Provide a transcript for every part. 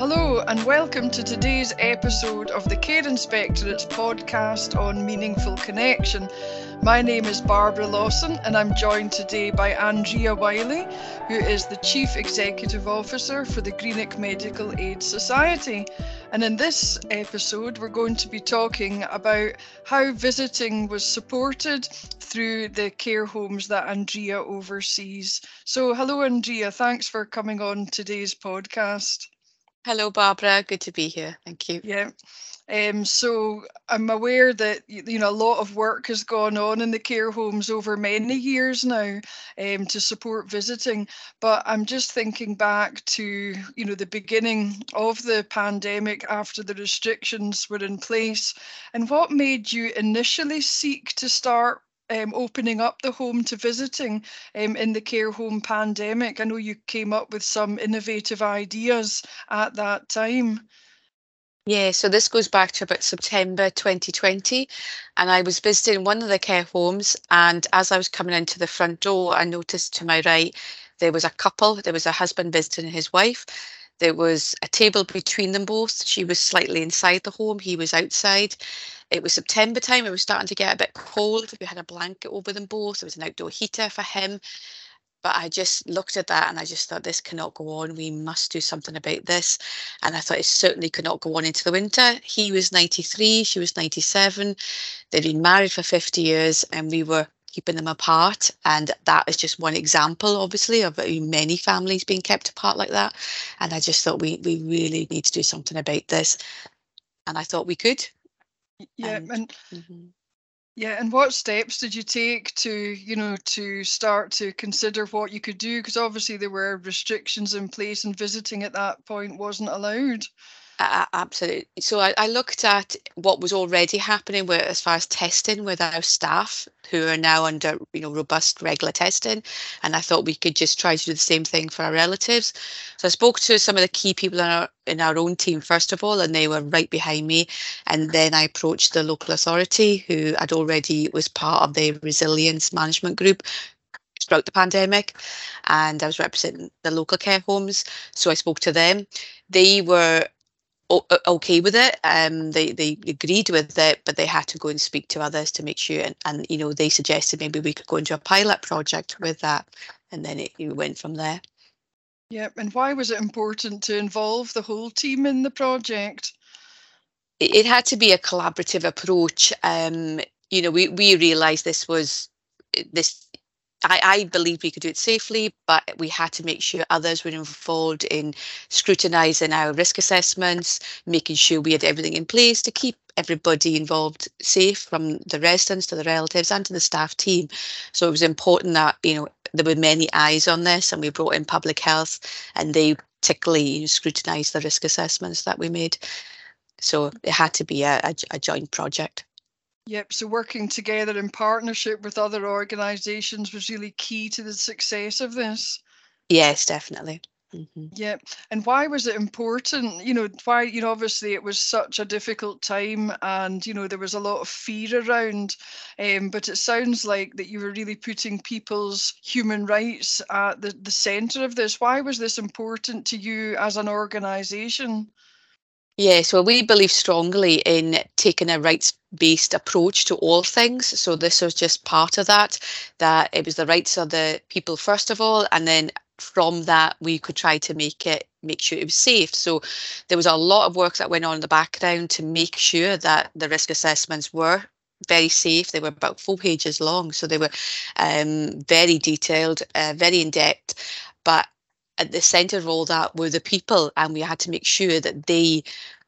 Hello, and welcome to today's episode of the Care Inspectorate's podcast on meaningful connection. My name is Barbara Lawson, and I'm joined today by Andrea Wyllie, who is the Chief Executive Officer for the Greenock Medical Aid Society. And in this episode, we're going to be talking about how visiting was supported through the care homes that Andrea oversees. So, hello, Andrea. Thanks for coming on today's podcast. Hello, Barbara. Good to be here. Thank you. Yeah. Um, so I'm aware that you know a lot of work has gone on in the care homes over many years now um, to support visiting. But I'm just thinking back to you know the beginning of the pandemic after the restrictions were in place, and what made you initially seek to start um, opening up the home to visiting um, in the care home pandemic. I know you came up with some innovative ideas at that time. Yeah, so this goes back to about September 2020, and I was visiting one of the care homes. And as I was coming into the front door, I noticed to my right there was a couple, there was a husband visiting his wife. There was a table between them both. She was slightly inside the home, he was outside. It was September time, it was starting to get a bit cold. We had a blanket over them both. There was an outdoor heater for him. But I just looked at that and I just thought, this cannot go on. We must do something about this. And I thought it certainly could not go on into the winter. He was 93, she was 97. They'd been married for 50 years and we were keeping them apart. And that is just one example, obviously, of many families being kept apart like that. And I just thought we, we really need to do something about this. And I thought we could. Yeah. And, and mm-hmm. Yeah, and what steps did you take to, you know, to start to consider what you could do? Because obviously there were restrictions in place and visiting at that point wasn't allowed. Uh, absolutely. So I, I, looked at what was already happening with as far as testing with our staff who are now under you know robust regular testing, and I thought we could just try to do the same thing for our relatives. So I spoke to some of the key people in our in our own team first of all, and they were right behind me. And then I approached the local authority who had already was part of the resilience management group throughout the pandemic and I was representing the local care homes. So I spoke to them. They were okay with it. Um, they they agreed with it, but they had to go and speak to others to make sure. And, and you know, they suggested maybe we could go into a pilot project with that, and then it, it went from there. Yep. And why was it important to involve the whole team in the project? It, it had to be a collaborative approach. Um, you know, we we realised this was this I, I believe we could do it safely, but we had to make sure others were involved in scrutinising our risk assessments, making sure we had everything in place to keep everybody involved safe from the residents to the relatives and to the staff team. So it was important that, you know, there were many eyes on this and we brought in public health and they particularly you know, scrutinised the risk assessments that we made. So it had to be a, a, a joint project. Yep. So working together in partnership with other organisations was really key to the success of this. Yes, definitely. Mm-hmm. Yeah. And why was it important? You know, why, you know, obviously it was such a difficult time and, you know, there was a lot of fear around. Um, but it sounds like that you were really putting people's human rights at the, the centre of this. Why was this important to you as an organisation? Yes, well, we believe strongly in taking a rights based approach to all things. So this was just part of that, that it was the rights of the people first of all, and then from that we could try to make it make sure it was safe. So there was a lot of work that went on in the background to make sure that the risk assessments were very safe. They were about four pages long, so they were um, very detailed, uh, very in depth. But at the centre of all that were the people, and we had to make sure that they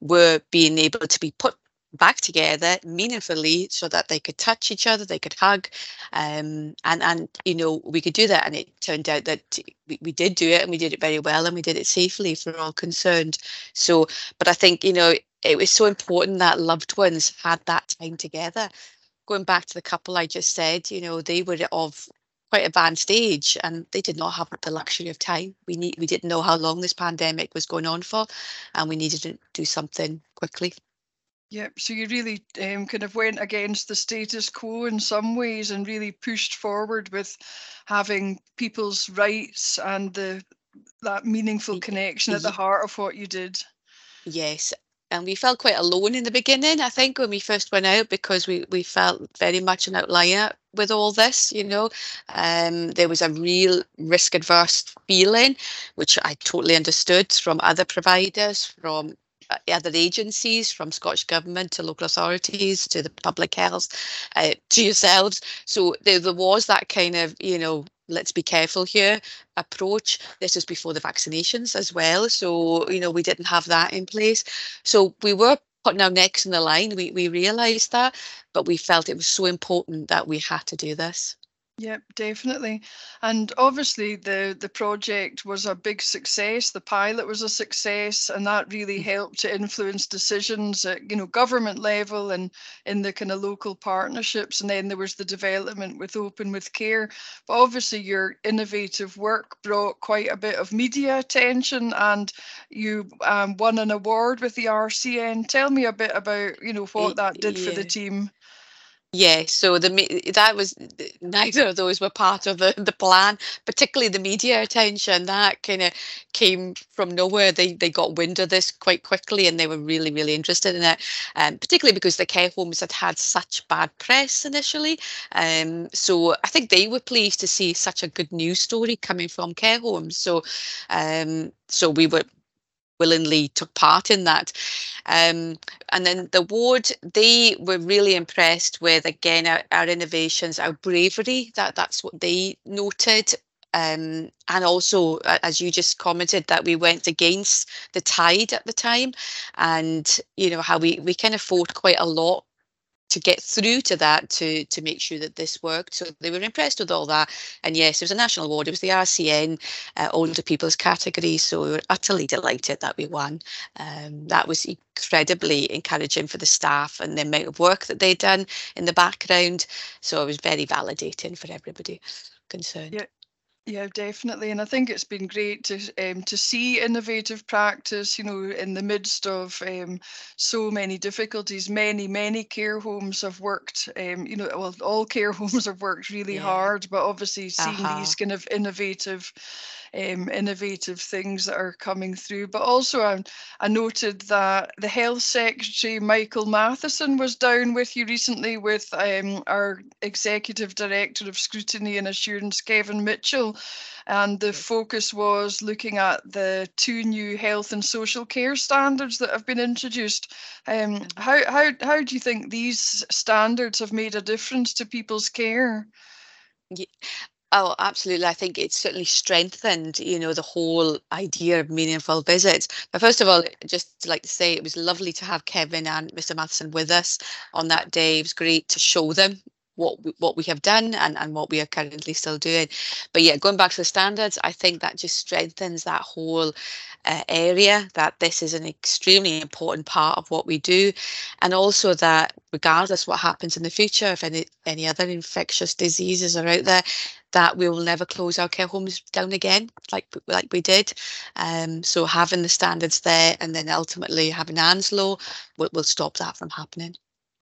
were being able to be put back together meaningfully so that they could touch each other they could hug um, and and you know we could do that. And it turned out that we, we did do it and we did it very well and we did it safely for all concerned. So but i think you know it was so important that loved ones had that time together. Going back to the couple i just said you know they were of quite advanced age and they did not have the luxury of time. We need we didn't know how long this pandemic was going on for and we needed to do something quickly. Yep. So you really um, kind of went against the status quo in some ways and really pushed forward with having people's rights and the that meaningful connection at the heart of what you did. Yes, and we felt quite alone in the beginning i think when we first went out because we, we felt very much an outlier with all this you know um, there was a real risk adverse feeling which i totally understood from other providers from uh, other agencies from Scottish Government to local authorities to the public health uh, to yourselves. So there, there was that kind of, you know, let's be careful here approach. This was before the vaccinations as well. So, you know, we didn't have that in place. So we were putting our necks in the line. We, we realised that, but we felt it was so important that we had to do this. Yep, definitely. And obviously the the project was a big success. The pilot was a success and that really mm. helped to influence decisions at, you know, government level and in the kind of local partnerships. And then there was the development with Open with Care. But obviously your innovative work brought quite a bit of media attention and you um, won an award with the RCN. Tell me a bit about, you know, what that did yeah. for the team. Yeah, so the that was neither of those were part of the, the plan, particularly the media attention that kind of came from nowhere. They they got wind of this quite quickly and they were really really interested in it, um, particularly because the care homes had had such bad press initially. Um, so I think they were pleased to see such a good news story coming from care homes. So um, so we were willingly took part in that. Um, and then the ward, they were really impressed with again our, our innovations, our bravery. That that's what they noted. Um, and also, as you just commented, that we went against the tide at the time, and you know how we we kind of fought quite a lot to get through to that to to make sure that this worked. So they were impressed with all that. And yes, it was a national award. It was the RCN uh, Older People's category. So we were utterly delighted that we won. Um, that was incredibly encouraging for the staff and the amount of work that they'd done in the background. So it was very validating for everybody concerned. Yeah, yeah, definitely, and I think it's been great to um, to see innovative practice. You know, in the midst of um, so many difficulties, many many care homes have worked. Um, you know, well, all care homes have worked really yeah. hard, but obviously seeing uh-huh. these kind of innovative um, innovative things that are coming through. But also, I, I noted that the Health Secretary, Michael Matheson, was down with you recently with um, our Executive Director of Scrutiny and Assurance, Kevin Mitchell. And the focus was looking at the two new health and social care standards that have been introduced. Um, mm-hmm. how, how, how do you think these standards have made a difference to people's care? Yeah, Oh, absolutely. I think it's certainly strengthened, you know, the whole idea of meaningful visits. But first of all, just like to say it was lovely to have Kevin and Mr. Matheson with us on that day. It was great to show them what we, what we have done and, and what we are currently still doing. But yeah, going back to the standards, I think that just strengthens that whole uh, area that this is an extremely important part of what we do, and also that regardless what happens in the future, if any any other infectious diseases are out there, that we will never close our care homes down again like like we did. Um, so having the standards there and then ultimately having Anne's Law will, will stop that from happening.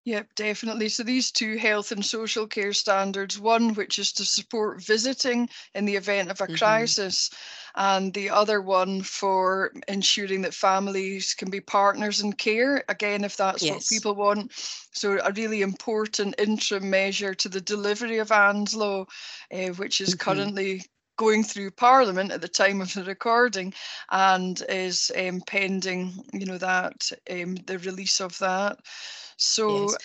Yep, definitely. So these two health and social care standards, one which is to support visiting in the event of a mm-hmm. crisis, and the other one for ensuring that families can be partners in care, again, if that's yes. what people want. So a really important interim measure to the delivery of Anne's Law, uh, which is mm-hmm. currently going through Parliament at the time of the recording and is um, pending, you know, that um, the release of that. So yes.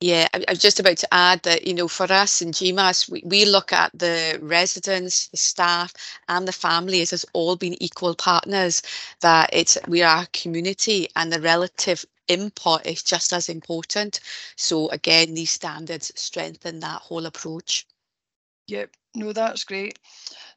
Yeah, I, was just about to add that, you know, for us in GMAS, we, we look at the residents, the staff, and the families as all being equal partners, that it's we are a community and the relative input is just as important. So again, these standards strengthen that whole approach. Yep, no, that's great.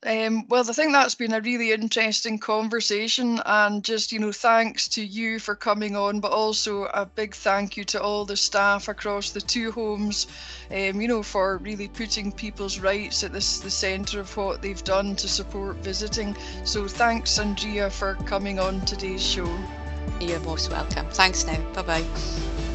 Um, well, I think that's been a really interesting conversation, and just you know, thanks to you for coming on, but also a big thank you to all the staff across the two homes, um, you know, for really putting people's rights at this the centre of what they've done to support visiting. So thanks, Andrea, for coming on today's show. You're most welcome. Thanks now. Bye bye.